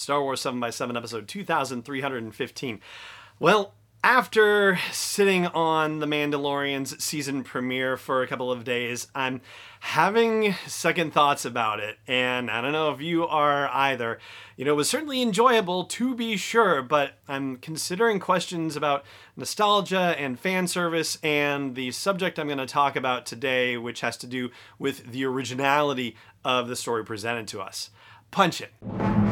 Star Wars 7x7, episode 2315. Well, after sitting on The Mandalorian's season premiere for a couple of days, I'm having second thoughts about it. And I don't know if you are either. You know, it was certainly enjoyable to be sure, but I'm considering questions about nostalgia and fan service and the subject I'm going to talk about today, which has to do with the originality of the story presented to us. Punch it.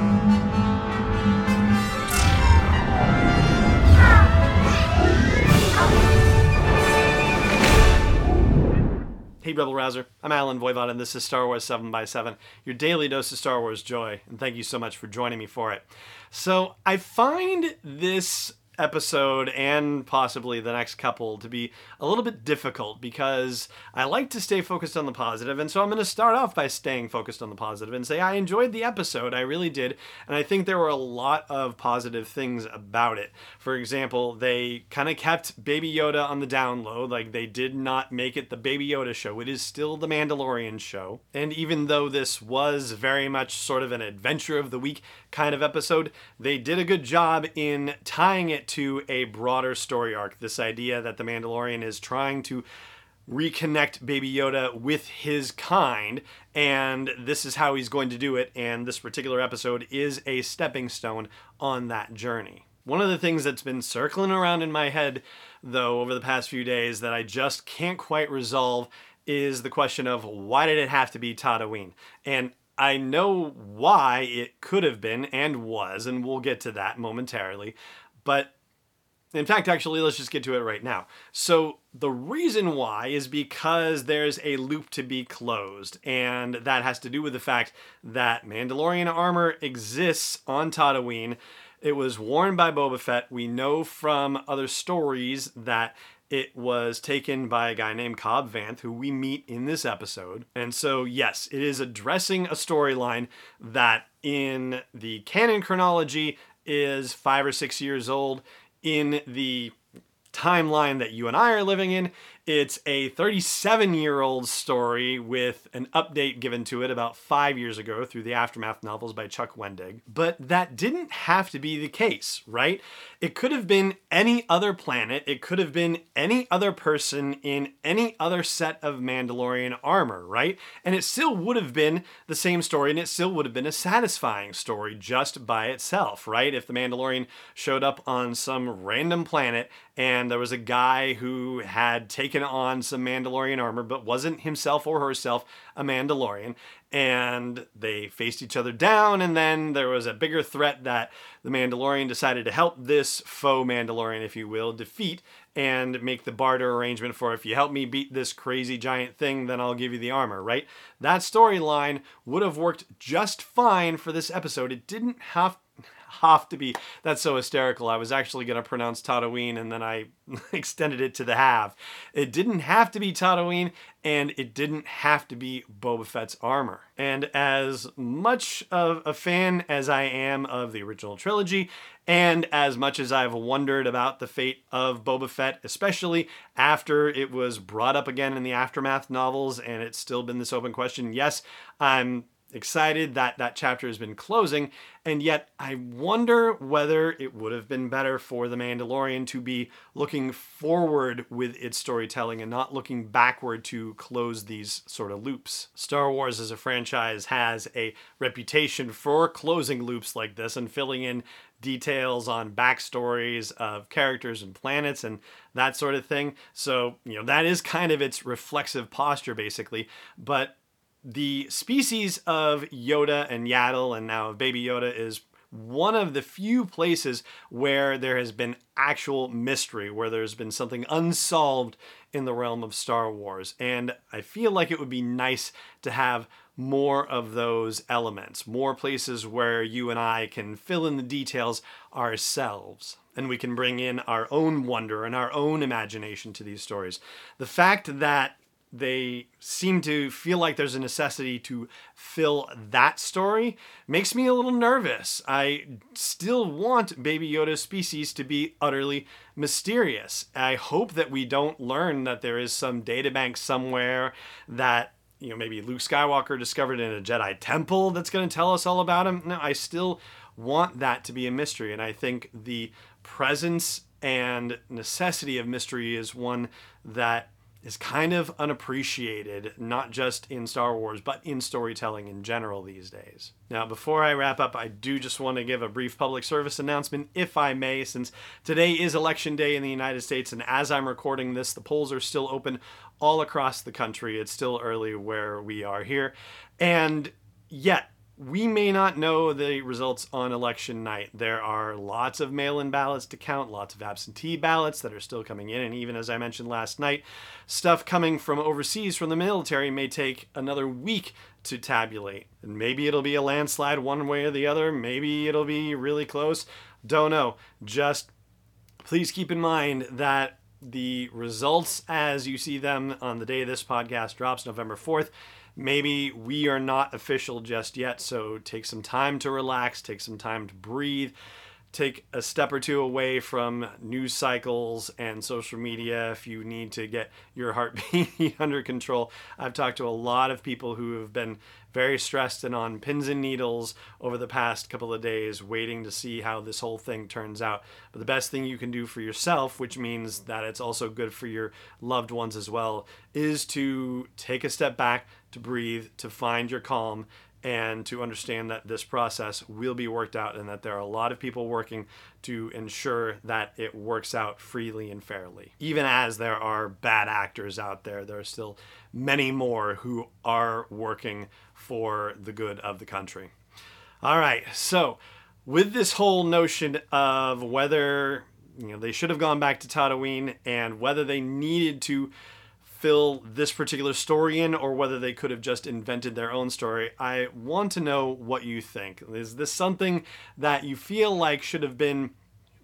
Rebel Rouser. I'm Allen Voivod, and this is Star Wars 7 by 7 your daily dose of Star Wars joy, and thank you so much for joining me for it. So, I find this episode and possibly the next couple to be a little bit difficult because I like to stay focused on the positive, and so I'm going to start off by staying focused on the positive and say I enjoyed the episode, I really did, and I think there were a lot of positive things about it. For example, they kind of kept Baby Yoda on the down low, like they did not make it the Baby Yoda show. It is still the Mandalorian show, and even though this was very much sort of an adventure of the week kind of episode, they did a good job in tying it to a broader story arc. This idea that the Mandalorian is trying to reconnect Baby Yoda with his kind, and this is how he's going to do it. And this particular episode is a stepping stone on that journey. One of the things that's been circling around in my head, though, over the past few days that I just can't quite resolve is the question of why did it have to be Tatooine? And I know why it could have been and was, and we'll get to that momentarily. But in fact, actually, let's just get to it right now. So, the reason why is because there's a loop to be closed, and that has to do with the fact that Mandalorian armor exists on Tatooine. It was worn by Boba Fett. We know from other stories that it was taken by a guy named Cobb Vanth, who we meet in this episode. And so, yes, it is addressing a storyline that in the canon chronology is five or six years old in the timeline that you and I are living in. It's a 37 year old story with an update given to it about five years ago through the Aftermath novels by Chuck Wendig. But that didn't have to be the case, right? It could have been any other planet, it could have been any other person in any other set of Mandalorian armor, right? And it still would have been the same story and it still would have been a satisfying story just by itself, right? If the Mandalorian showed up on some random planet and there was a guy who had taken taken on some Mandalorian armor, but wasn't himself or herself a Mandalorian. And they faced each other down, and then there was a bigger threat that the Mandalorian decided to help this faux Mandalorian, if you will, defeat and make the barter arrangement for if you help me beat this crazy giant thing, then I'll give you the armor, right? That storyline would have worked just fine for this episode. It didn't have have to be. That's so hysterical. I was actually going to pronounce Tatooine and then I extended it to the have. It didn't have to be Tatooine and it didn't have to be Boba Fett's armor. And as much of a fan as I am of the original trilogy, and as much as I've wondered about the fate of Boba Fett, especially after it was brought up again in the Aftermath novels and it's still been this open question, yes, I'm excited that that chapter has been closing, and yet I wonder whether it would have been better for The Mandalorian to be looking forward with its storytelling and not looking backward to close these sort of loops. Star Wars as a franchise has a reputation for closing loops like this and filling in details on backstories of characters and planets and that sort of thing. So, you know, that is kind of its reflexive posture basically. But the species of Yoda and Yaddle, and now Baby Yoda, is one of the few places where there has been actual mystery, where there's been something unsolved in the realm of Star Wars. And I feel like it would be nice to have more of those elements, more places where you and I can fill in the details ourselves. And we can bring in our own wonder and our own imagination to these stories. The fact that they seem to feel like there's a necessity to fill that story makes me a little nervous. I still want Baby Yoda's species to be utterly mysterious. I hope that we don't learn that there is some databank somewhere that you know maybe Luke Skywalker discovered in a Jedi temple that's going to tell us all about him. No, I still want that to be a mystery. And I think the presence and necessity of mystery is one that is kind of unappreciated, not just in Star Wars, but in storytelling in general these days. Now, before I wrap up, I do just want to give a brief public service announcement, if I may, since today is Election Day in the United States, and as I'm recording this, the polls are still open all across the country. It's still early where we are here. And yet, we may not know the results on election night. There are lots of mail in ballots to count, lots of absentee ballots that are still coming in. And even as I mentioned last night, stuff coming from overseas from the military may take another week to tabulate. And maybe it'll be a landslide one way or the other. Maybe it'll be really close. Don't know. Just please keep in mind that the results as you see them on the day this podcast drops, November 4th, maybe we are not official just yet. So take some time to relax, take some time to breathe, take a step or two away from news cycles and social media if you need to get your heartbeat under control. I've talked to a lot of people who have been very stressed and on pins and needles over the past couple of days, waiting to see how this whole thing turns out. But the best thing you can do for yourself, which means that it's also good for your loved ones as well, is to take a step back, to breathe, to find your calm, and to understand that this process will be worked out and that there are a lot of people working to ensure that it works out freely and fairly. Even as there are bad actors out there, there are still many more who are working for the good of the country. All right, so with this whole notion of whether you know they should have gone back to Tatooine and whether they needed to fill this particular story in or whether they could have just invented their own story. I want to know what you think. Is this something that you feel like should have been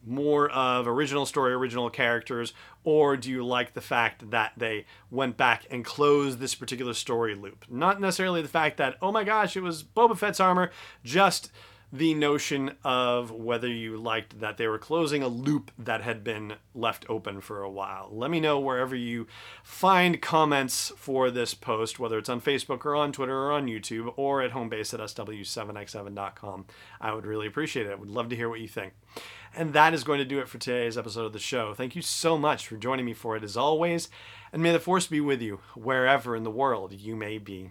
more of original story, original characters, or do you like the fact that they went back and closed this particular story loop? Not necessarily the fact that, oh my gosh, it was Boba Fett's armor, just the notion of whether you liked that they were closing a loop that had been left open for a while. Let me know wherever you find comments for this post, whether it's on Facebook or on Twitter or on YouTube or at homebase at sw7x7.com. I would really appreciate it. I would love to hear what you think. And that is going to do it for today's episode of the show. Thank you so much for joining me for it as always, and may the force be with you wherever in the world you may be.